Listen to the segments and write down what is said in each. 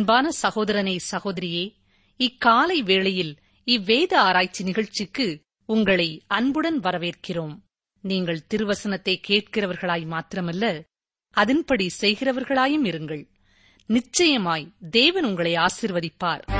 அன்பான சகோதரனே சகோதரியே இக்காலை வேளையில் இவ்வேத ஆராய்ச்சி நிகழ்ச்சிக்கு உங்களை அன்புடன் வரவேற்கிறோம். நீங்கள் திருவசனத்தை கேட்கிறவர்களாய் மாத்திரமல்ல அதன்படி செய்கிறவர்களாயும் இருங்கள். நிச்சயமாய் தேவன் உங்களை ஆசிர்வதிப்பார்.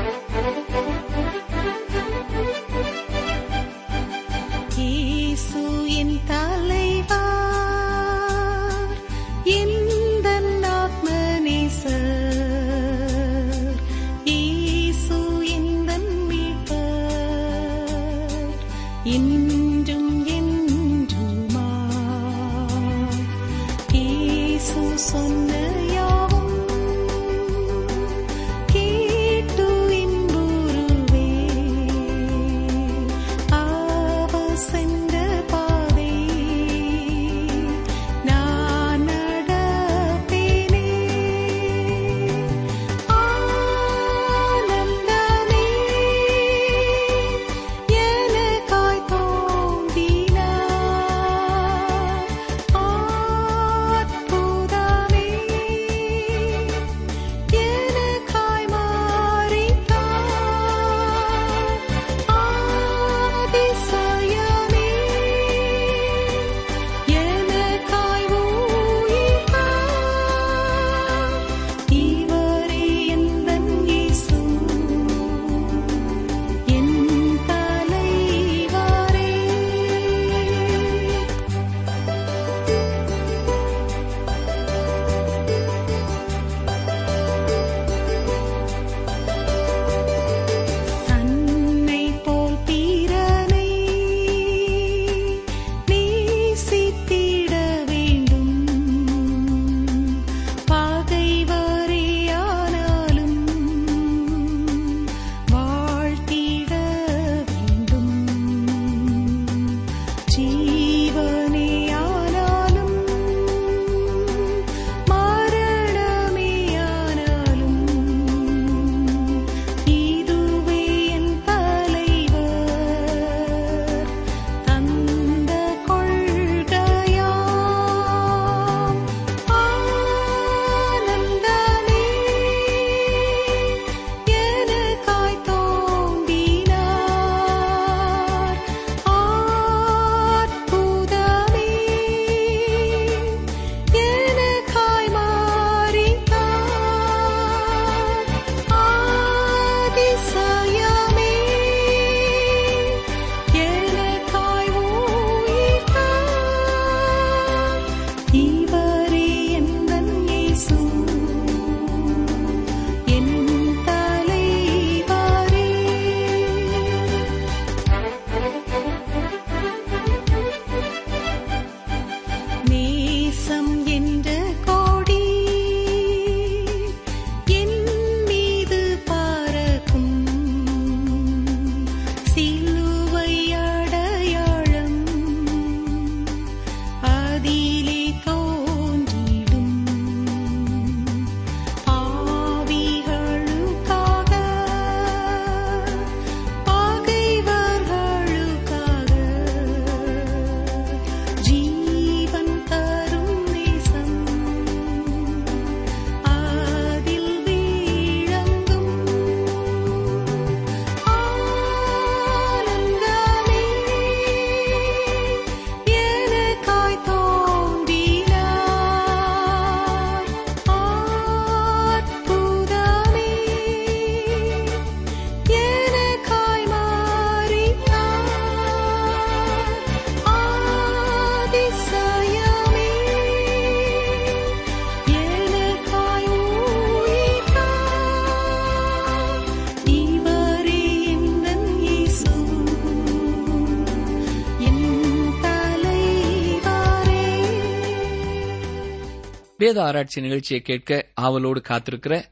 வேத ஆராய்ச்சி நிகழ்ச்சியை கேட்க ஆவலோடு காத்திருக்கிற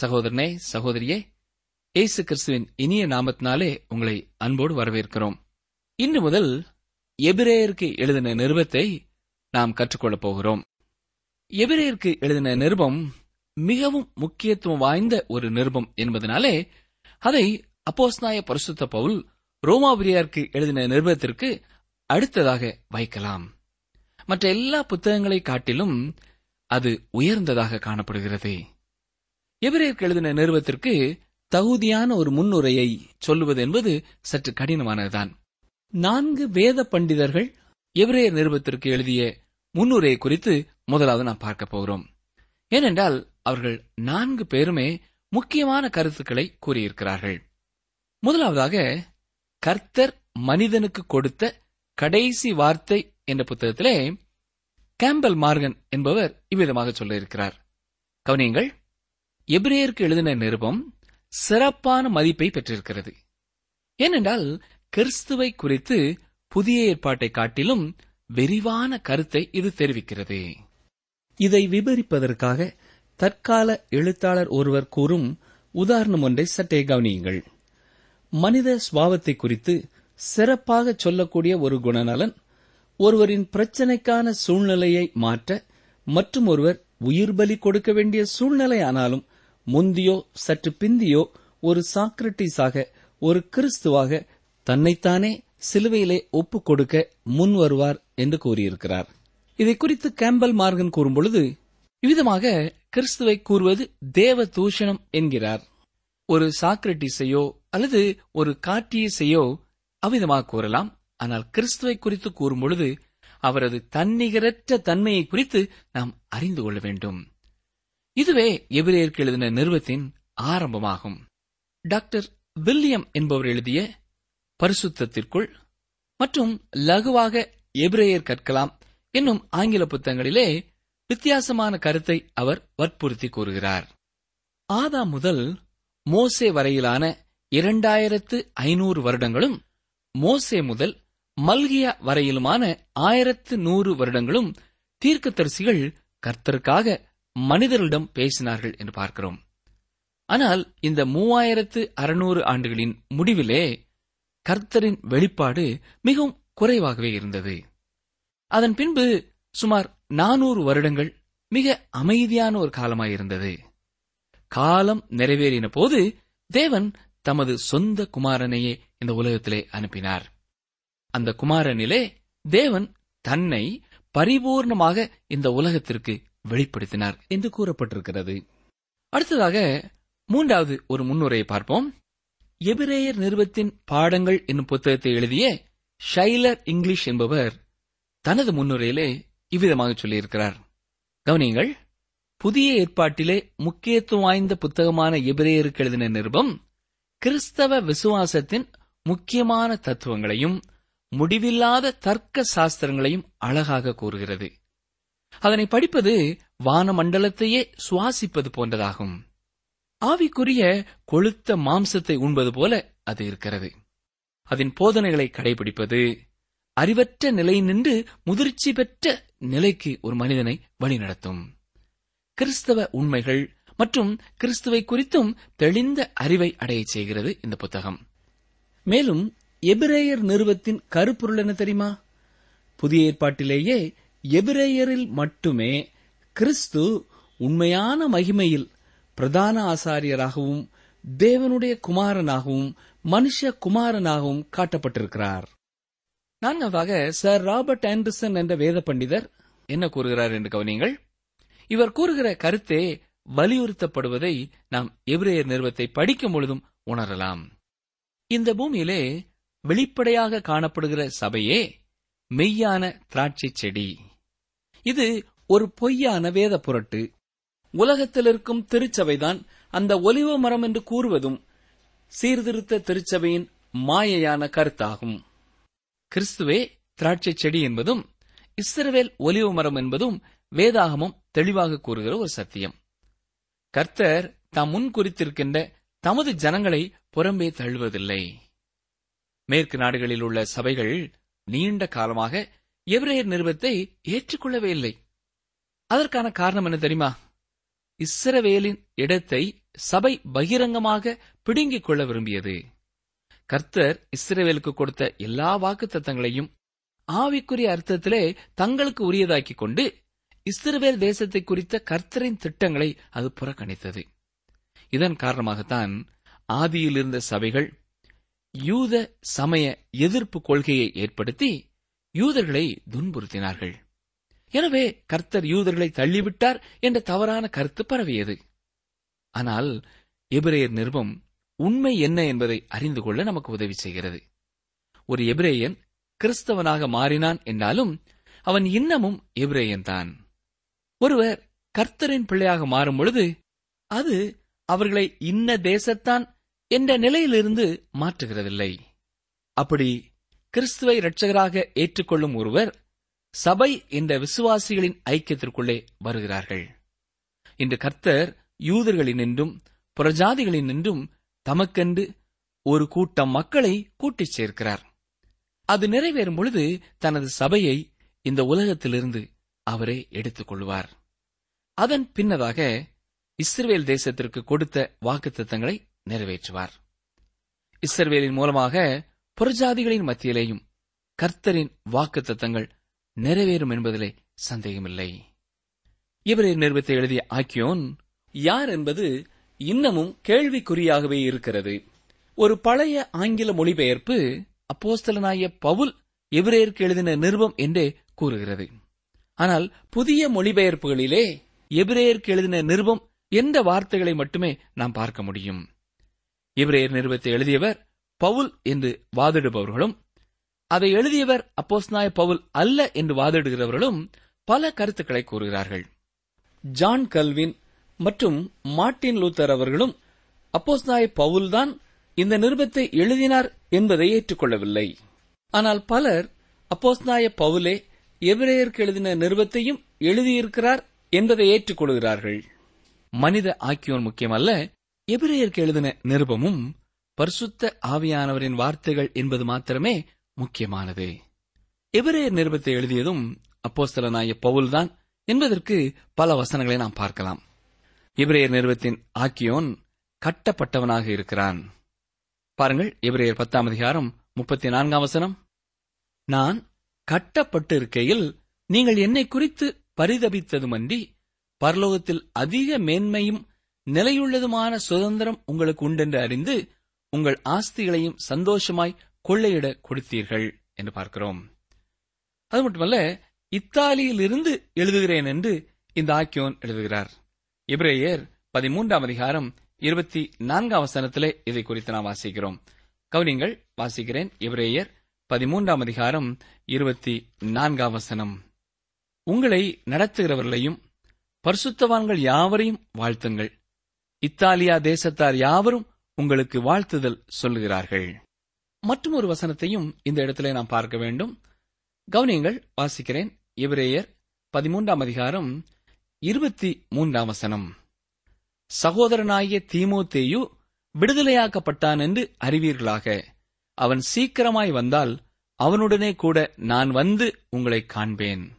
சகோதரனே சகோதரியே இயேசு கிறிஸ்துவின் இனிய நாமத்தினாலே உங்களை அன்போடு வரவேற்கிறோம். இன்று முதல் எபிரேயருக்கு எழுதின நிருபத்தை நாம் கற்றுக்கொள்ளப் போகிறோம். எபிரேயருக்கு எழுதின நிருபம் மிகவும் முக்கியத்துவம் வாய்ந்த ஒரு நிருபம் என்பதனாலே அதை அப்போஸ்நாய பரிசுத்த பவுல் ரோமாபிரியாருக்கு எழுதின நிருபத்திற்கு அடுத்ததாக வைக்கலாம். மற்ற எல்லா புத்தகங்களை காட்டிலும் அது உயர்ந்ததாக காணப்படுகிறது. எபிரேயருக்கு எழுதின நிறுவத்திற்கு தகுதியான ஒரு முன்னுரையை சொல்லுவது என்பது சற்று கடினமானதுதான். நான்கு வேத பண்டிதர்கள் எபிரேயர் நிறுவத்திற்கு எழுதிய முன்னுரையை குறித்து முதலாவது நாம் பார்க்க போகிறோம். ஏனென்றால் அவர்கள் நான்கு பேருமே முக்கியமான கருத்துக்களை கூறியிருக்கிறார்கள். முதலாவதாக கர்த்தர் மனிதனுக்கு கொடுத்த கடைசி வார்த்தை என்ற புத்தகத்திலே கேம்பல் மார்கன் என்பவர் இவ்விதமாக சொல்லியிருக்கிறார். கவனியங்கள் எபிரேயருக்கு எழுதின நிருபம் சிறப்பான மதிப்பை பெற்றிருக்கிறது. ஏனென்றால் கிறிஸ்துவை குறித்து புதிய ஏற்பாட்டை காட்டிலும் விரிவான கருத்தை இது தெரிவிக்கிறது. இதை விபரிப்பதற்காக தற்கால எழுத்தாளர் ஒருவர் கூறும் உதாரணம் ஒன்றை சற்றே கவனியுங்கள். மனித சுவாவத்தை குறித்து சிறப்பாக சொல்லக்கூடிய ஒரு குணநலன் ஒருவரின் பிரச்சனைக்கான சூழ்நிலையை மாற்ற மற்றும் ஒருவர் உயிர் பலி கொடுக்க வேண்டிய சூழ்நிலையானாலும் முந்தியோ சற்று பிந்தியோ ஒரு சாக்ரட்டிஸாக ஒரு கிறிஸ்துவாக தன்னைத்தானே சிலுவையிலே ஒப்புக் கொடுக்க முன் வருவார் என்று கூறியிருக்கிறார். இதை குறித்து கேம்பல் மார்கன் கூறும்பொழுது இவ்விதமாக கிறிஸ்துவை கூறுவது தேவ தூஷணம் என்கிறார். ஒரு சாக்ரட்டிஸையோ அல்லது ஒரு காட்டியஸையோ அவ்விதமாக கூறலாம். ஆனால் கிறிஸ்துவை குறித்து கூறும்பொழுது அவரது தன்னிகரற்ற தன்மையை குறித்து நாம் அறிந்து கொள்ள வேண்டும். இதுவே எபிரேயருக்கு எழுதின நிறுவத்தின் ஆரம்பமாகும். டாக்டர் வில்லியம் என்பவர் எழுதிய பரிசுத்திற்குள் மற்றும் லகுவாக எபிரேயர் கற்கலாம் என்னும் ஆங்கில புத்தகங்களிலே வித்தியாசமான கருத்தை அவர் வற்புறுத்தி கூறுகிறார். ஆதாம் முதல் மோசே வரையிலான இரண்டாயிரத்து ஐநூறு வருடங்களும் மோசே முதல் மல்கியா வரையிலுமான ஆயிரத்து நூறு வருடங்களும் தீர்க்கதரிசிகள் கர்த்தருக்காக மனிதர்களிடம் பேசினார்கள் என்று பார்க்கிறோம். ஆனால் இந்த மூவாயிரத்து அறுநூறு ஆண்டுகளின் முடிவிலே கர்த்தரின் வெளிப்பாடு மிகவும் குறைவாகவே இருந்தது. அதன் பின்பு சுமார் நானூறு வருடங்கள் மிக அமைதியான ஒரு காலமாயிருந்தது. காலம் நிறைவேறின போது தேவன் தமது சொந்த குமாரனையே இந்த உலகத்திலே அனுப்பினார். அந்த குமாரனிலே தேவன் தன்னை பரிபூர்ணமாக இந்த உலகத்திற்கு வெளிப்படுத்தினார் என்று கூறப்பட்டிருக்கிறது. அடுத்ததாக மூன்றாவது ஒரு முன்னுரையை பார்ப்போம். எபிரேயர் நிறுவத்தின் பாடங்கள் என்னும் புத்தகத்தை எழுதிய ஷைலர் இங்கிலீஷ் என்பவர் தனது முன்னுரையிலே இவ்விதமாக சொல்லியிருக்கிறார். கவனியங்கள் புதிய ஏற்பாட்டிலே முக்கியத்துவம் வாய்ந்த புத்தகமான எபிரேயருக்கு எழுதின நிருபம் கிறிஸ்தவ விசுவாசத்தின் முக்கியமான தத்துவங்களையும் முடிவில்லாத தர்க்க சாஸ்திரங்களையும் அழகாக கூறுகிறது. அதனை படிப்பது வானமண்டலத்தையே சுவாசிப்பது போன்றதாகும். ஆவிக்குரிய கொளுத்த மாம்சத்தை உண்பது போல அது இருக்கிறது. அதன் போதனைகளை கடைபிடிப்பது அறிவற்ற நிலை நின்று முதிர்ச்சி பெற்ற நிலைக்கு ஒரு மனிதனை வழிநடத்தும். கிறிஸ்தவ உண்மைகள் மற்றும் கிறிஸ்துவை குறித்தும் தெளிந்த அறிவை அடையச் செய்கிறது இந்த புத்தகம். மேலும் எபிரேயர் நிறுவத்தின் கருப்பொருள் என்ன தெரியுமா? புதிய ஏற்பாட்டிலேயே எபிரேயரில் மட்டுமே கிறிஸ்து உண்மையான மகிமையில் பிரதான ஆசாரியராகவும் தேவனுடைய குமாரனாகவும் மனுஷ குமாரனாகவும் காட்டப்பட்டிருக்கிறார். நான்காவதாக சர் ராபர்ட் ஆண்டர்சன் என்ற வேத பண்டிதர் என்ன கூறுகிறார் என்று கவனியுங்கள். இவர் கூறுகிற கருத்தே வலியுறுத்தப்படுவதை நாம் எபிரேயர் நிறுவத்தை படிக்கும் பொழுதும் உணரலாம். இந்த பூமியிலே வெளிப்படையாக காணப்படுகிற சபையே மெய்யான திராட்சை செடி. இது ஒரு பொய்யான வேத புரட்டு. உலகத்தில் இருக்கும் திருச்சபைதான் அந்த ஒலிவ மரம் என்று கூறுவதும் சீர்திருத்த திருச்சபையின் மாயையான கருத்தாகும். கிறிஸ்துவே திராட்சை செடி என்பதும் இஸ்ரவேல் ஒலிவ மரம் என்பதும் வேதாகமம் தெளிவாக கூறுகிற ஒரு சத்தியம். கர்த்தர் தாம் முன் குறித்திருக்கின்ற தமது ஜனங்களை புறம்பே தள்ளுவதில்லை. மேற்கு நாடுகளில் உள்ள சபைகள் நீண்ட காலமாக எவ்ரேயர் நிறுவத்தை ஏற்றுக்கொள்ளவே இல்லை. அதற்கான காரணம் என்ன தெரியுமா? இஸ்ரவேலின் இடத்தை சபை பகிரங்கமாக பிடுங்கிக் கொள்ள விரும்பியது. கர்த்தர் இஸ்ரவேலுக்கு கொடுத்த எல்லா வாக்கு தத்தங்களையும் ஆவிக்குரிய அர்த்தத்திலே தங்களுக்கு உரியதாக்கிக் கொண்டு இஸ்ரவேல் தேசத்தை குறித்த கர்த்தரின் திட்டங்களை அது புறக்கணித்தது. இதன் காரணமாகத்தான் ஆதியில் இருந்த சபைகள் யூத சமய எதிர்ப்பு கொள்கையை ஏற்படுத்தி யூதர்களை துன்புறுத்தினார்கள். எனவே கர்த்தர் யூதர்களை தள்ளிவிட்டார் என்ற தவறான கருத்து பரவியது. ஆனால் எபிரேயர் நிருபம் உண்மை என்ன என்பதை அறிந்து கொள்ள நமக்கு உதவி செய்கிறது. ஒரு எபிரேயன் கிறிஸ்தவனாக மாறினான் என்றாலும் அவன் இன்னமும் எபிரேயன் தான் ஒருவர் கர்த்தரின் பிள்ளையாக மாறும் பொழுது அது அவர்களை இன்ன தேசத்தான் என்ற நிலையிலிருந்து மாற்றுகிறதில்லை. அப்படி கிறிஸ்துவை இரட்சகராக ஏற்றுக்கொள்ளும் ஒருவர் சபை என்ற விசுவாசிகளின் ஐக்கியத்திற்குள்ளே வருகிறார்கள். இன்று கர்த்தர் யூதர்களினின்றும் புறஜாதிகளினின்றும் தமக்கென்று ஒரு கூட்டம் மக்களை கூட்டிச் சேர்க்கிறார். அது நிறைவேறும் பொழுது தனது சபையை இந்த உலகத்திலிருந்து அவரே எடுத்துக் கொள்வார். அதன் பின்னதாக இஸ்ரேல் தேசத்திற்கு கொடுத்த வாக்கு நிறைவேற்றுவார். இஸ்ரவேலின் மூலமாக புறஜாதிகளின் மத்தியிலேயும் கர்த்தரின் வாக்குத்தத்தங்கள் நிறைவேறும் என்பதிலே சந்தேகமில்லை. இவரை நிறுவத்தை எழுதிய ஆக்கியோன் யார் என்பது இன்னமும் கேள்விக்குறியாகவே இருக்கிறது. ஒரு பழைய ஆங்கில மொழிபெயர்ப்பு அப்போஸ்தலனாய பவுல் எபிரேயருக்கு எழுதின நிருபம் என்றே கூறுகிறது. ஆனால் புதிய மொழிபெயர்ப்புகளிலே எபிரேயருக்கு எழுதின நிருபம் என்ற வார்த்தைகளை மட்டுமே நாம் பார்க்க முடியும். இவரையர் நிறுவத்தை எழுதியவர் பவுல் என்று வாதிடுபவர்களும் அதை எழுதியவர் அப்போஸ்நாய பவுல் அல்ல என்று வாதிடுகிறவர்களும் பல கருத்துக்களை கூறுகிறார்கள். ஜான் கல்வின் மற்றும் மார்ட்டின் லூத்தர் அவர்களும் அப்போஸ்நாய பவுல்தான் இந்த நிருபத்தை எழுதினார் என்பதை ஏற்றுக்கொள்ளவில்லை. ஆனால் பலர் அப்போஸ்நாய பவுலே எபிரேயருக்கு எழுதின நிருபத்தையும் எழுதியிருக்கிறார் என்பதை ஏற்றுக்கொள்கிறார்கள். மனித ஆக்கியோன் முக்கியமல்ல எபிரேயருக்கு எழுதின நிருபமும் பரிசுத்த ஆவியானவரின் வார்த்தைகள் என்பது மாத்திரமே முக்கியமானது. எபிரேயர் நிருபத்தை எழுதியதும் அப்போஸ்தலனாய பவுல்தான் என்பதற்கு பல வசனங்களை நாம் பார்க்கலாம். இப்ரேயர் நிறுவத்தின் ஆக்கியோன் கட்டப்பட்டவனாக இருக்கிறான். பாருங்கள் இப்ரேயர் பத்தாம் அதிகாரம் முப்பத்தி நான்காம் வசனம். நான் கட்டப்பட்டு இருக்கையில் நீங்கள் என்னை குறித்து பரிதபித்ததுமன்றி பரலோகத்தில் அதிக மேன்மையும் நிலையுள்ளதுமான சுதந்திரம் உங்களுக்கு உண்டென்று அறிந்து உங்கள் ஆஸ்திகளையும் சந்தோஷமாய் கொள்ளையிட கொடுத்தீர்கள் என்று பார்க்கிறோம். அது மட்டுமல்ல இத்தாலியிலிருந்து எழுதுகிறேன் என்று இந்த ஆக்கியோன் எழுதுகிறார். இப்ரேயர் பதிமூன்றாம் அதிகாரம் இருபத்தி நான்காம் வசனத்திலே இதை குறித்து நாம் வாசிக்கிறோம். கவுனிங்கள் வாசிக்கிறேன். இப்ரேயர் பதிமூன்றாம் அதிகாரம் இருபத்தி நான்காம் வசனம். உங்களை நடத்துகிறவர்களையும் பரிசுத்தவான்கள் யாவரையும் வாழ்த்துங்கள். இத்தாலியா தேசத்தார் யாவரும் உங்களுக்கு வாழ்த்துதல் சொல்லுகிறார்கள். மற்றும் ஒரு வசனத்தையும் இந்த இடத்திலே நாம் பார்க்க வேண்டும். கவனியங்கள் வாசிக்கிறேன். எபிரேயர் பதிமூன்றாம் அதிகாரம் இருபத்தி மூன்றாம் வசனம். சகோதரனாகிய தீமோத்தேயு விடுதலையாக்கப்பட்டான் என்று அறிவீர்களாக. அவன் சீக்கிரமாய் வந்தால் அவனுடனே கூட நான் வந்து உங்களை காண்பேன்.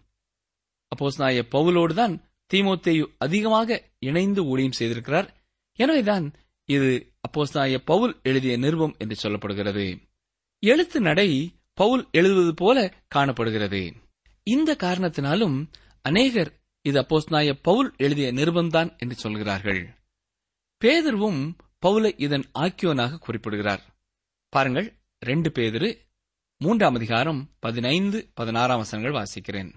அப்போஸ் நாய பவுலோடுதான் தீமோத்தேயு அதிகமாக இணைந்து ஊழியம் செய்திருக்கிறார். எனவேதான் இது அப்போஸ்தாய பவுல் எழுதிய நிருபம் என்று சொல்லப்படுகிறது. எழுத்து நடை பவுல் எழுதுவது போல காணப்படுகிறது. இந்த காரணத்தினாலும் அநேகர் இது அப்போஸ்தாய பவுல் எழுதிய நிருபம்தான் என்று சொல்கிறார்கள். பேதர்வும் பவுலை இதன் ஆக்கியோனாக குறிப்பிடுகிறார். பாருங்கள் ரெண்டு பேதிரு மூன்றாம் அதிகாரம் பதினைந்து பதினாறாம் வசனங்கள் வாசிக்கிறேன்.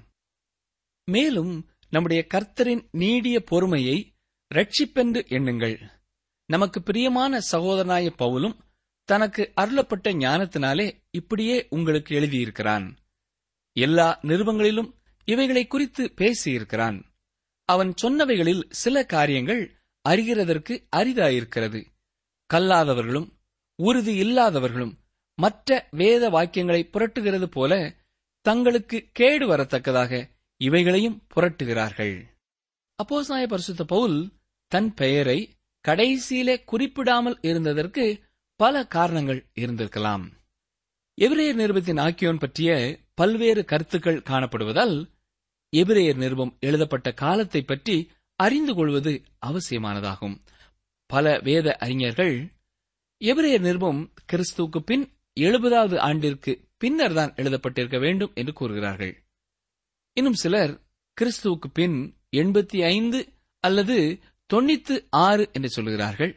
மேலும் நம்முடைய கர்த்தரின் நீடிய பொறுமையை ரட்சிப்பென்று எண்ணுங்கள். நமக்கு பிரியமான சகோதரனாய பவுலும் தனக்கு அருளப்பட்ட ஞானத்தினாலே இப்படியே உங்களுக்கு எழுதியிருக்கிறான். எல்லா நிருபங்களிலும் இவைகளை குறித்து பேசியிருக்கிறான். அவன் சொன்னவைகளில் சில காரியங்கள் அறிகிறதற்கு அரிதாயிருக்கிறது. கல்லாதவர்களும் உறுதி இல்லாதவர்களும் மற்ற வேத வாக்கியங்களை புரட்டுகிறது போல தங்களுக்கு கேடு வரத்தக்கதாக இவைகளையும் புரட்டுகிறார்கள். அப்போசாய பரிசுத்த பவுல் தன் பெயரை கடைசியிலே குறிப்பிடாமல் இருந்ததற்கு பல காரணங்கள் இருந்திருக்கலாம். எபிரேயர் நிருபத்தின் ஆக்கியோன் பற்றிய பல்வேறு கருத்துக்கள் காணப்படுவதால் எபிரேயர் நிருபம் எழுதப்பட்ட காலத்தை பற்றி அறிந்து கொள்வது அவசியமானதாகும். பல வேத அறிஞர்கள் எபிரேயர் நிருபம் கிறிஸ்துவுக்கு பின் எழுபதாவது ஆண்டிற்கு பின்னர் தான் எழுதப்பட்டிருக்க வேண்டும் என்று கூறுகிறார்கள். இன்னும் சிலர் கிறிஸ்துவுக்கு பின் எண்பத்தி ஐந்து அல்லது தொண்ணூத்து ஆறு என்று சொல்கிறார்கள்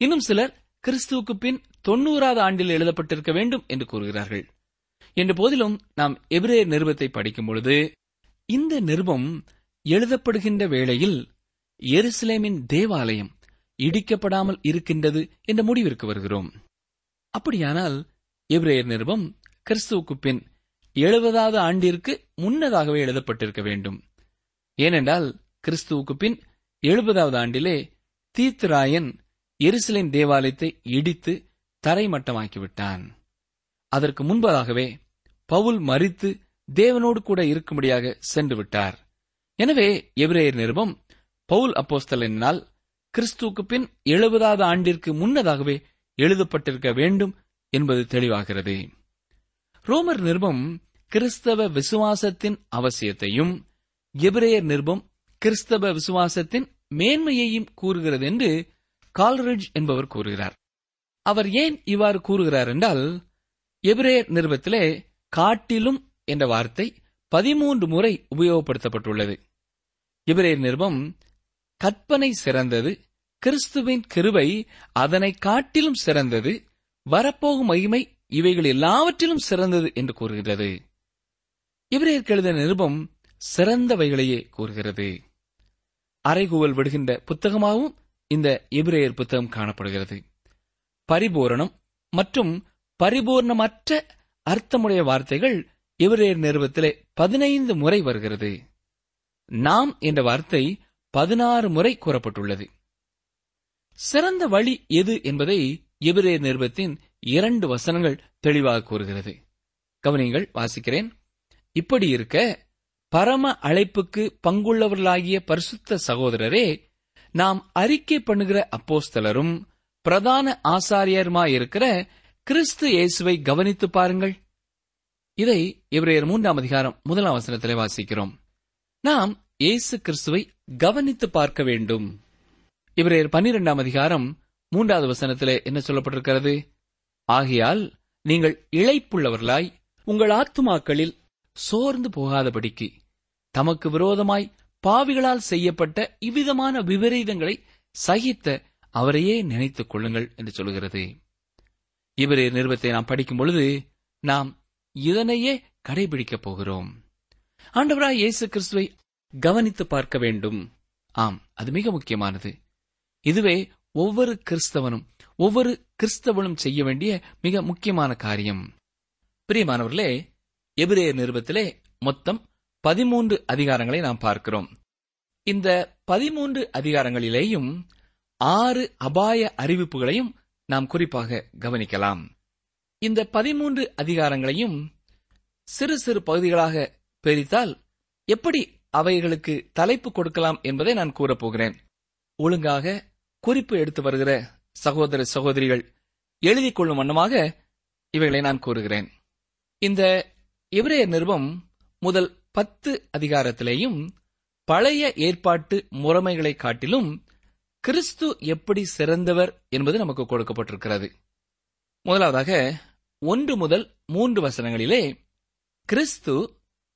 இன்னும் சிலர் கிறிஸ்துவுக்கு பின் தொண்ணூறாவது ஆண்டில் எழுதப்பட்டிருக்க வேண்டும் என்று கூறுகிறார்கள். என்ற போதிலும் நாம் எபிரே நிருபத்தை படிக்கும் பொழுது இந்த நிருபம் எழுதப்படுகின்ற வேளையில் எருசலேமின் தேவாலயம் இடிக்கப்படாமல் இருக்கின்றது என்ற முடிவிற்கு வருகிறோம். அப்படியானால் எபிரேயர் நிருபம் கிறிஸ்துவுக்கு பின் எழுபதாவது ஆண்டிற்கு முன்னதாகவே எழுதப்பட்டிருக்க வேண்டும். ஏனென்றால் கிறிஸ்துவுக்கு பின் எழுபதாவது ஆண்டிலே தீர்த்தராயன் எருசலேம் தேவாலயத்தை இடித்து தரைமட்டமாக்கிவிட்டான். அதற்கு முன்பதாகவே பவுல் மறித்து தேவனோடு கூட இருக்கும்படியாக சென்று விட்டார் எனவே எபிரேயர் நிருபம் பவுல் அப்போஸ்தலனால் கிறிஸ்துவுக்கு பின் எழுபதாவது ஆண்டிற்கு முன்னதாகவே எழுதப்பட்டிருக்க வேண்டும் என்பது தெளிவாகிறது. ரோமர் நிருபம் கிறிஸ்தவ விசுவாசத்தின் அவசியத்தையும் எபிரேயர் நிருபம் கிறிஸ்தவ விசுவாசத்தின் மேன்மையையும் கூறுகிறது என்று கால்ரிட்ஜ் என்பவர் கூறுகிறார். அவர் ஏன் இவ்வாறு கூறுகிறார் என்றால் எபிரேயர் நிருபத்திலே காட்டிலும் என்ற வார்த்தை பதிமூன்று முறை உபயோகப்படுத்தப்பட்டுள்ளது. எபிரேயர் நிருபம் கற்பனை சிறந்தது கிறிஸ்துவின் கிருபை அதனை காட்டிலும் சிறந்தது வரப்போகும் மகிமை இவைகள் எல்லாவற்றிலும் சிறந்தது என்று கூறுகிறது இவரேற்கு எழுதிய நிருபம் சிறந்தவைகளையே கூறுகிறது. அறைகூவல் விடுகின்ற புத்தகமாகவும் இந்த எபிரேயர் புத்தகம் காணப்படுகிறது. பரிபூரணம் மற்றும் பரிபூர்ணமற்ற அர்த்தமுடைய வார்த்தைகள் எபிரேயர் நிறுவத்திலே பதினைந்து முறை வருகிறது. நாம் என்ற வார்த்தை பதினாறு முறை கூறப்பட்டுள்ளது. சிறந்த வழி எது என்பதை எபிரேயர் நிறுவத்தின் இரண்டு வசனங்கள் தெளிவாக கூறுகிறது. கவனிங்கள் வாசிக்கிறேன். இப்படி இருக்க பரம அழைப்புக்கு பங்குள்ளவர்களாகிய பரிசுத்த சகோதரரே நாம் அறிக்கை பண்ணுகிற அப்போஸ்தலரும் பிரதான ஆசாரியருமாயிருக்கிற கிறிஸ்து இயேசுவை கவனித்து பாருங்கள். இதை இவரையர் மூன்றாம் அதிகாரம் முதலாம் வசனத்திலே வாசிக்கிறோம். நாம் இயேசு கிறிஸ்துவை கவனித்து பார்க்க வேண்டும். இவரையர் பன்னிரெண்டாம் அதிகாரம் மூன்றாவது வசனத்திலே என்ன சொல்லப்பட்டிருக்கிறது? ஆகையால் நீங்கள் இழைப்புள்ளவர்களாய் உங்கள் ஆத்துமாக்களில் சோர்ந்து போகாதபடிக்கு தமக்கு விரோதமாய் பாவிகளால் செய்யப்பட்ட இவ்விதமான விபரீதங்களை சகித்த அவரையே நினைத்துக் கொள்ளுங்கள் என்று சொல்கிறது இவரே நிறுவத்தை நாம் படிக்கும் பொழுது நாம் இதனையே கடைபிடிக்கப் போகிறோம். ஆண்டவராய் இயேசு கிறிஸ்துவை கவனித்து பார்க்க வேண்டும். ஆம் அது மிக முக்கியமானது. இதுவே ஒவ்வொரு கிறிஸ்தவனும் ஒவ்வொரு கிறிஸ்தவனும் செய்ய வேண்டிய மிக முக்கியமான காரியம். பிரியமானவர்களே எபிரேயர் நிறுவத்திலே மொத்தம் பதிமூன்று அதிகாரங்களை நாம் பார்க்கிறோம். இந்த பதிமூன்று அதிகாரங்களிலேயும் ஆறு அபாய அறிவிப்புகளையும் நாம் குறிப்பாக கவனிக்கலாம். இந்த பதிமூன்று அதிகாரங்களையும் சிறு சிறு பகுதிகளாக பிரித்தால் எப்படி அவைகளுக்கு தலைப்பு கொடுக்கலாம் என்பதை நான் கூறப்போகிறேன். ஒழுங்காக குறிப்பு எடுத்து வருகிற சகோதர சகோதரிகள் எழுதிக் கொள்ளும் வண்ணமாக இவைகளை நான் கூறுகிறேன். இந்த இவரைய நிருபம் முதல் பத்து அதிகாரத்திலேயும் பழைய ஏற்பாட்டு முறைமைகளை காட்டிலும் கிறிஸ்து எப்படி சிறந்தவர் என்பது நமக்கு கொடுக்கப்பட்டிருக்கிறது. முதலாவதாக ஒன்று முதல் மூன்று வசனங்களிலே கிறிஸ்து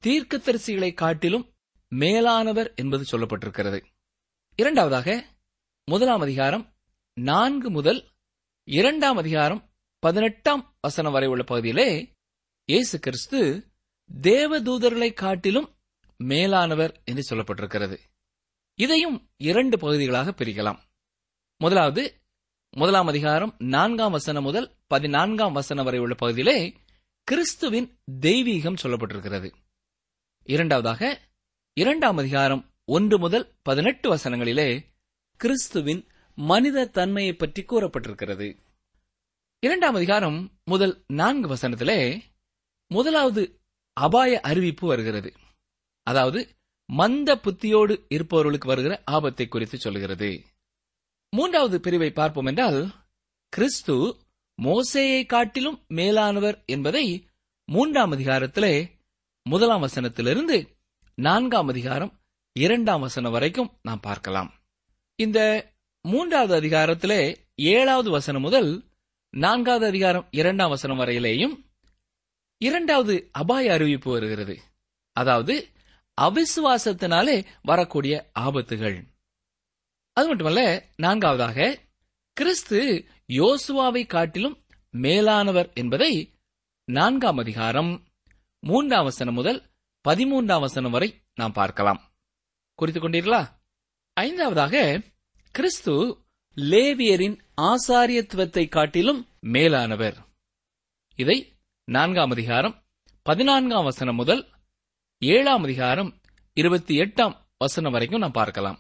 தீர்க்கதரிசிகளை காட்டிலும் மேலானவர் என்பது சொல்லப்பட்டிருக்கிறது. இரண்டாவதாக முதலாம் அதிகாரம் நான்கு முதல் இரண்டாம் அதிகாரம் பதினெட்டாம் வசனம் வரை உள்ள பகுதியிலே இயேசு கிறிஸ்து தேவதூதர்களை காட்டிலும் மேலானவர் என்று சொல்லப்பட்டிருக்கிறது. இதையும் இரண்டு பகுதிகளாக பிரிக்கலாம். முதலாவது முதலாம் அதிகாரம் நான்காம் வசனம் முதல் பதினான்காம் வசனம் வரை உள்ள பகுதியிலே கிறிஸ்துவின் தெய்வீகம் சொல்லப்பட்டிருக்கிறது. இரண்டாவதாக இரண்டாம் அதிகாரம் ஒன்று முதல் பதினெட்டு வசனங்களிலே கிறிஸ்துவின் மனித தன்மையை பற்றி கூறப்பட்டிருக்கிறது. இரண்டாம் அதிகாரம் முதல் நான்கு வசனத்திலே முதலாவது அபாய அறிவிப்பு வருகிறது. அதாவது மந்த புத்தியோடு இருப்பவர்களுக்கு வருகிற ஆபத்தை குறித்து சொல்கிறது. மூன்றாவது பிரிவை பார்ப்போம் என்றால் கிறிஸ்து மோசேயை காட்டிலும் மேலானவர் என்பதை மூன்றாம் அதிகாரத்திலே முதலாம் வசனத்திலிருந்து நான்காம் அதிகாரம் இரண்டாம் வசனம் வரைக்கும் நாம் பார்க்கலாம். இந்த மூன்றாவது அதிகாரத்திலே ஏழாவது வசனம் முதல் நான்காவது அதிகாரம் இரண்டாம் வசனம் வரையிலேயும் இரண்டாவது அபாய அறிவிப்பு வருகிறது. அதாவது அவிசுவாசத்தினாலே வரக்கூடிய ஆபத்துகள். அது மட்டுமல்ல நான்காவதாக கிறிஸ்து யோசுவாவை காட்டிலும் மேலானவர் என்பதை நான்காம் அதிகாரம் மூன்றாம் வசனம் முதல் பதிமூன்றாம் வசனம் வரை நாம் பார்க்கலாம். குறித்துக் கொண்டீர்களா? ஐந்தாவதாக கிறிஸ்து லேவியரின் ஆசாரியத்துவத்தை காட்டிலும் மேலானவர். இதை நான்காம் அதிகாரம் பதினான்காம் வசனம் முதல் ஏழாம் அதிகாரம் இருபத்தி எட்டாம் வசனம் வரைக்கும் நாம் பார்க்கலாம்.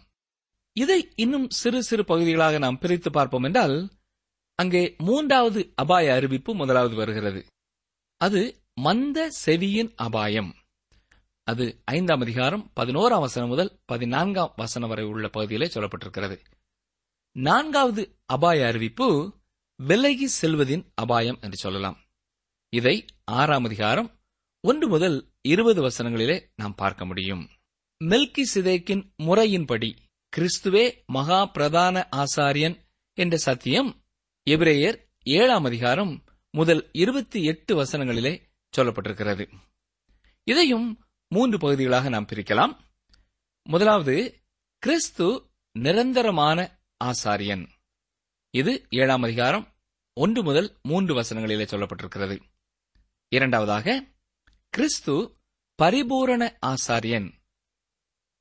இதை இன்னும் சிறு சிறு பகுதிகளாக நாம் பிரித்து பார்ப்போம் என்றால் அங்கே மூன்றாவது அபாய அறிவிப்பு முதலாவது வருகிறது. அது மந்த செவியின் அபாயம். அது ஐந்தாம் அதிகாரம் பதினோராம் வசனம் முதல் பதினான்காம் வசனம் வரை உள்ள பகுதியிலே சொல்லப்பட்டிருக்கிறது. நான்காவது அபாய அறிவிப்பு விலகி செல்வதின் அபாயம் என்று சொல்லலாம். இதை ஆறாம் அதிகாரம் ஒன்று முதல் இருபது வசனங்களிலே நாம் பார்க்க முடியும். மெல்கி சிதேக்கின் முறையின்படி கிறிஸ்துவே மகா பிரதான ஆசாரியன் என்ற சத்தியம் எபிரேயர் ஏழாம் அதிகாரம் முதல் இருபத்தி எட்டு வசனங்களிலே சொல்லப்பட்டிருக்கிறது. இதையும் மூன்று பகுதிகளாக நாம் பிரிக்கலாம். முதலாவது கிறிஸ்து நிரந்தரமான ஆசாரியன். இது ஏழாம் அதிகாரம் ஒன்று முதல் மூன்று வசனங்களிலே சொல்லப்பட்டிருக்கிறது. இரண்டாவதாக கிறிஸ்து பரிபூரண ஆசாரியன்.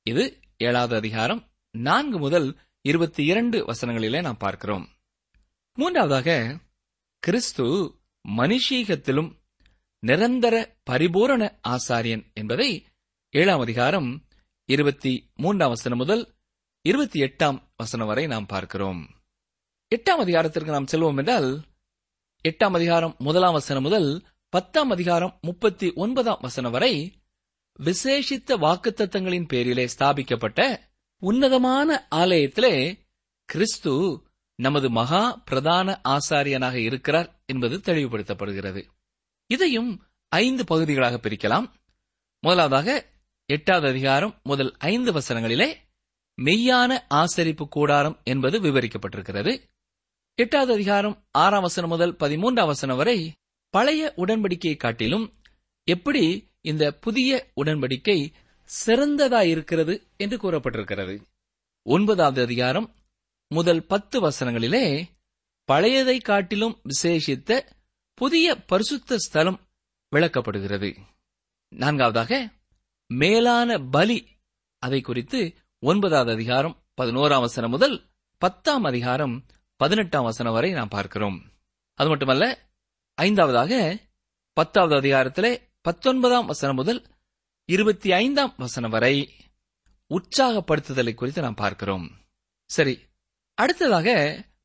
இது ஏழாவது அதிகாரம் நான்கு முதல் இருபத்தி இரண்டு வசனங்களிலே நாம் பார்க்கிறோம். மூன்றாவதாக கிறிஸ்து மனுஷீகத்திலும் நிரந்தர பரிபூரண ஆசாரியன் என்பதை ஏழாம் அதிகாரம் இருபத்தி மூன்றாம் வசனம் முதல் இருபத்தி எட்டாம் வசனம் வரை நாம் பார்க்கிறோம். எட்டாம் அதிகாரத்திற்கு நாம் செல்வோம் என்றால் எட்டாம் அதிகாரம் முதலாம் வசனம் முதல் பத்தாம் அதிகாரம் முப்பத்தி ஒன்பதாம் வசனம் வரை விசேஷித்த வாக்குத்தத்தங்களின் பேரிலே ஸ்தாபிக்கப்பட்ட உன்னதமான ஆலயத்திலே கிறிஸ்து நமது மகா பிரதான ஆசாரியனாக இருக்கிறார் என்பது தெளிவுபடுத்தப்படுகிறது. இதையும் ஐந்து பகுதிகளாக பிரிக்கலாம். முதலாவதாக எட்டாவது அதிகாரம் முதல் ஐந்து வசனங்களிலே மெய்யான ஆசரிப்பு கூடாரம் என்பது விவரிக்கப்பட்டிருக்கிறது. எட்டாவது அதிகாரம் ஆறாம் வசனம் முதல் பதிமூன்றாம் வசனம் வரை பழைய உடன்படிக்கையை காட்டிலும் எப்படி இந்த புதிய உடன்படிக்கை சிறந்ததாயிருக்கிறது என்று கூறப்பட்டிருக்கிறது. ஒன்பதாவது அதிகாரம் முதல் பத்து வசனங்களிலே பழையதை காட்டிலும் விசேஷித்த புதிய பரிசுத்த ஸ்தலம் விளக்கப்படுகிறது. நான்காவதாக மேலான பலி. அதை குறித்து ஒன்பதாவது அதிகாரம் பதினோராம் வசனம் முதல் பத்தாம் அதிகாரம் பதினெட்டாம் வசனம் வரை நாம் பார்க்கிறோம். அது மட்டுமல்ல ஐந்தாவதாக பத்தாவது அதிகாரத்திலே பத்தொன்பதாம் வசனம் முதல் இருபத்தி ஐந்தாம் வசனம் வரை உற்சாகப்படுத்துதலை குறித்து நாம் பார்க்கிறோம். சரி அடுத்ததாக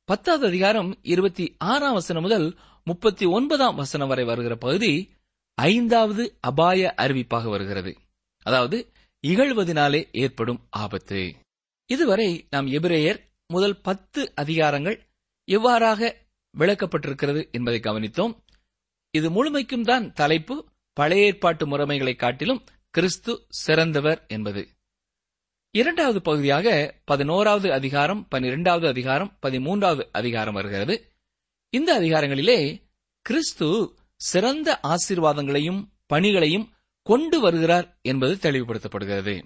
பத்தாவது அதிகாரம் இருபத்தி ஆறாம் வசனம் முதல் முப்பத்தி ஒன்பதாம் வசனம் வரை வருகிற பகுதி ஐந்தாவது அபாய அறிவிப்பாக வருகிறது. அதாவது இகழ்வதனாலே ஏற்படும் ஆபத்து. இதுவரை நாம் எபிரேயர் முதல் பத்து அதிகாரங்கள் எவ்வாறாக விளக்கப்பட்டிருக்கிறது என்பதை கவனித்தோம். இது முழுமைக்கும் தான் தலைப்பு. பழைய ஏற்பாட்டு முறைமைகளை காட்டிலும் கிறிஸ்து சிறந்தவர் என்பது. இரண்டாவது பகுதியாக பதினோராவது அதிகாரம் பனிரெண்டாவது அதிகாரம் பதிமூன்றாவது அதிகாரம் வருகிறது. இந்த அதிகாரங்களிலே கிறிஸ்து சிறந்த ஆசீர்வாதங்களையும் பணிகளையும் கொண்டு வருகிறார் என்பது தெளிவுபடுத்தப்படுகிறது.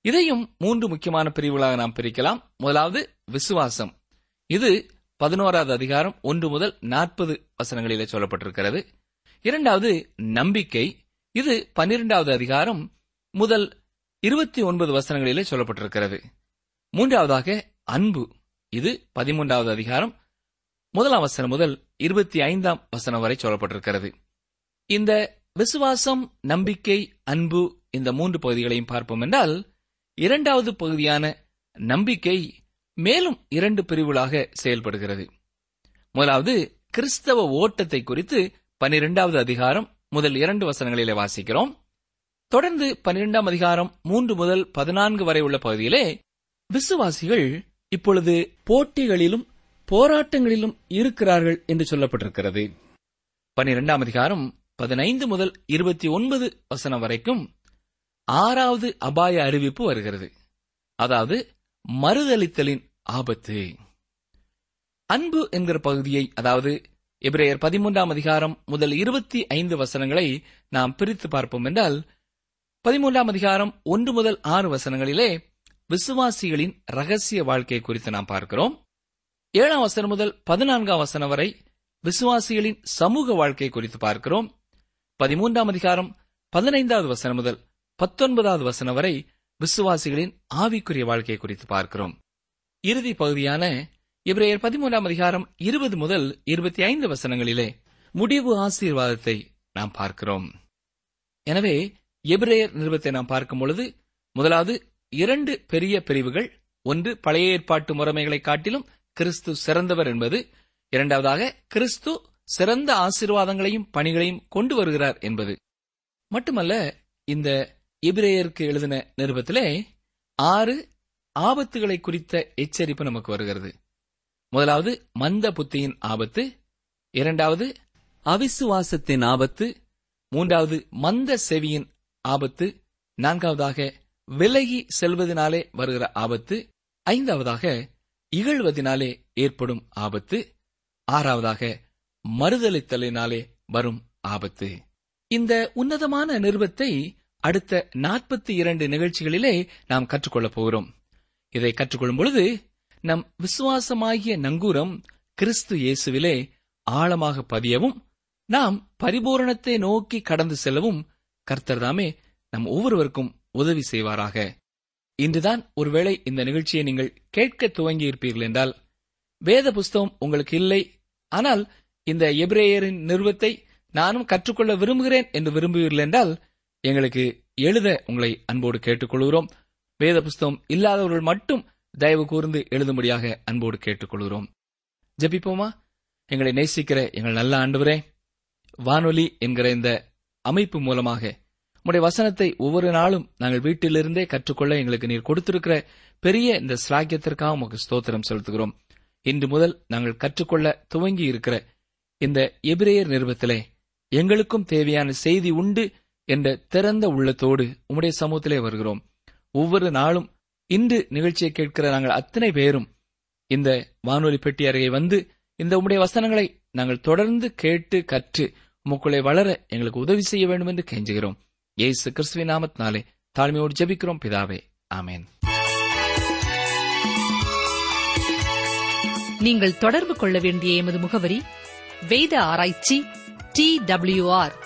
இதையும் மூன்று முக்கியமான பிரிவுகளாக நாம் பிரிக்கலாம். முதலாவது விசுவாசம். இது பதினோராவது அதிகாரம் ஒன்று முதல் நாற்பது வசனங்களிலே சொல்லப்பட்டிருக்கிறது. இரண்டாவது நம்பிக்கை. இது பன்னிரெண்டாவது அதிகாரம் முதல் இருபத்தி ஒன்பது வசனங்களிலே சொல்லப்பட்டிருக்கிறது. மூன்றாவதாக அன்பு. இது பதிமூன்றாவது அதிகாரம் முதலாம் வசனம் முதல் இருபத்தி ஐந்தாம் வசனம் வரை சொல்லப்பட்டிருக்கிறது. இந்த விசுவாசம் நம்பிக்கை அன்பு இந்த மூன்று பகுதிகளையும் பார்ப்போம் என்றால் இரண்டாவது பகுதியான நம்பிக்கை மேலும் இரண்டு பிரிவுகளாக செயல்படுகிறது. முதலாவது கிறிஸ்தவ ஓட்டத்தை குறித்து பனிரெண்டாவது அதிகாரம் முதல் இரண்டு வசனங்களிலே வாசிக்கிறோம். தொடர்ந்து பன்னிரெண்டாம் அதிகாரம் மூன்று முதல் பதினான்கு வரை உள்ள பகுதியிலே விசுவாசிகள் இப்பொழுது போட்டிகளிலும் போராட்டங்களிலும் இருக்கிறார்கள் என்று சொல்லப்பட்டிருக்கிறது. பனிரெண்டாம் அதிகாரம் பதினைந்து முதல் இருபத்தி ஒன்பது வசனம் வரைக்கும் ஆறாவது அபாய அறிவிப்பு வருகிறது. அதாவது மறுதளித்தலின் ஆபத்து. அன்பு என்கிற பகுதியை அதாவது எபிரேயர் பதிமூன்றாம் அதிகாரம் முதல் இருபத்தி ஐந்து வசனங்களை நாம் பிரித்து பார்ப்போம் என்றால் பதிமூன்றாம் அதிகாரம் ஒன்று முதல் ஆறு வசனங்களிலே விசுவாசிகளின் ரகசிய வாழ்க்கை குறித்து நாம் பார்க்கிறோம். ஏழாம் வசனம் முதல் பதினான்காம் வசனம் வரை விசுவாசிகளின் சமூக வாழ்க்கை குறித்து பார்க்கிறோம். பதிமூன்றாம் அதிகாரம் பதினைந்தாவது வசனம் முதல் பத்தொன்பதாவது வசனம் வரை விசுவாசிகளின் ஆவிக்குரிய வாழ்க்கை குறித்து பார்க்கிறோம். இறுதி பகுதியான இப்ரேயர் பதிமூன்றாம் அதிகாரம் இருபது முதல் இருபத்தி ஐந்து வசனங்களிலே முடிவு ஆசீர்வாதத்தை நாம் பார்க்கிறோம். எனவே எபிரேயர் நிறுவத்தை நாம் பார்க்கும் பொழுது முதலாவது இரண்டு பெரிய பிரிவுகள் ஒன்று பழைய ஏற்பாட்டு முறைமைகளை காட்டிலும் கிறிஸ்து சிறந்தவர் என்பது இரண்டாவதாக கிறிஸ்து சிறந்த ஆசீர்வாதங்களையும் பணிகளையும் கொண்டு வருகிறார் என்பது. மட்டுமல்ல இந்த எபிரேயருக்கு எழுதின நிருபத்திலே ஆறு ஆபத்துகளை குறித்த எச்சரிப்பு நமக்கு வருகிறது. முதலாவது மந்த புத்தியின் ஆபத்து. இரண்டாவது அவிசுவாசத்தின் ஆபத்து. மூன்றாவது மந்த செவியின் ஆபத்து. நான்காவதாக விலகி செல்வதனாலே வருகிற ஆபத்து. ஐந்தாவதாக இகழ்வதனாலே ஏற்படும் ஆபத்து. ஆறாவதாக மறுதளித்தலினாலே வரும் ஆபத்து. இந்த உன்னதமான நிறுவத்தை அடுத்த நாற்பத்தி இரண்டு நிகழ்ச்சிகளிலே நாம் கற்றுக்கொள்ளப் போகிறோம். இதை கற்றுக்கொள்ளும் பொழுது நம் விசுவாசமாகிய நங்கூரம் கிறிஸ்து இயேசுவிலே ஆழமாக பதியவும் நாம் பரிபூரணத்தை நோக்கி கடந்து செல்லவும் கர்த்தர்தாமே நம் ஒவ்வொருவருக்கும் உதவி செய்வாராக. இன்றுதான் ஒருவேளை இந்த நிகழ்ச்சியை நீங்கள் கேட்க துவங்கியிருப்பீர்கள் என்றால் வேத புஸ்தகம் உங்களுக்கு இல்லை ஆனால் இந்த எபிரேயரின் நிறுவத்தை நானும் கற்றுக்கொள்ள விரும்புகிறேன் என்று விரும்புவீர்கள் என்றால் எங்களுக்கு எழுத உங்களை அன்போடு கேட்டுக்கொள்கிறோம். வேத புஸ்தகம் இல்லாதவர்கள் மட்டும் தயவு கூர்ந்து எழுதும்படியாக அன்போடு கேட்டுக்கொள்கிறோம். ஜெபிப்போமா? எங்களை நேசிக்கிற எங்கள் நல்ல ஆண்டவரே வானொலி என்கிற இந்த அமைப்பு மூலமாக உங்களுடைய வசனத்தை ஒவ்வொரு நாளும் நாங்கள் வீட்டிலிருந்தே கற்றுக்கொள்ள எங்களுக்கு நீர் கொடுத்திருக்கிற பெரிய இந்த ஸ்லாக்கியத்திற்காக உமக்கு ஸ்தோத்திரம் செலுத்துகிறோம். இன்று முதல் நாங்கள் கற்றுக்கொள்ள துவங்கி இருக்கிற இந்த எபிரேயர் நிறுவத்திலே எங்களுக்கும் தேவையான செய்தி உண்டு. என்ற திறந்த உள்ளத்தோடு உம்முடைய சமூகத்திலே வருகிறோம். ஒவ்வொரு நாளும் இன்று நிகழ்ச்சியை கேட்கிற நாங்கள் அத்தனை பேரும் இந்த வானொலி பெட்டி அருகே வந்து இந்த உம்முடைய வசனங்களை நாங்கள் தொடர்ந்து கேட்டு கற்று உமக்குள்ளே வளர எங்களுக்கு உதவி செய்ய வேண்டும் என்று கெஞ்சுகிறோம். இயேசு கிறிஸ்துவின் நாமத்தினாலே தாழ்மையோடு ஜபிக்கிறோம். பிதாவே ஆமேன். நீங்கள் தொடர்பு கொள்ள வேண்டிய எமது முகவரி வேத ஆராய்ச்சி D W R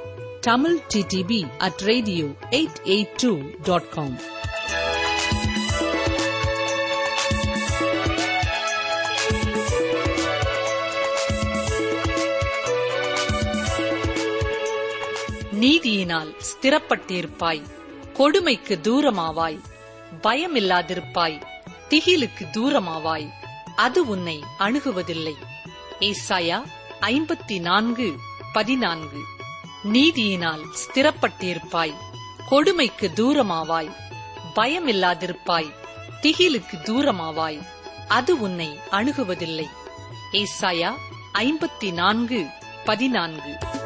Tamil DTP at radio eight eight two dot com நீதியினால் ஸ்திரப்பட்டிருப்பாய் கொடுமைக்கு தூரமாவாய் பயமில்லாதிருப்பாய் திகிலுக்கு தூரமாவாய் அது உன்னை அணுகுவதில்லை. ஏசாயா ஐம்பத்தி நான்கு பதினான்கு. நீதியினால் ஸ்திரப்பட்டிருப்பாய். கொடுமைக்கு தூரமாவாய். பயமில்லாதிருப்பாய். திகிலுக்கு தூரமாவாய். அது உன்னை அணுகுவதில்லை. ஏசாயா ஐம்பத்தி நான்கு பதினான்கு.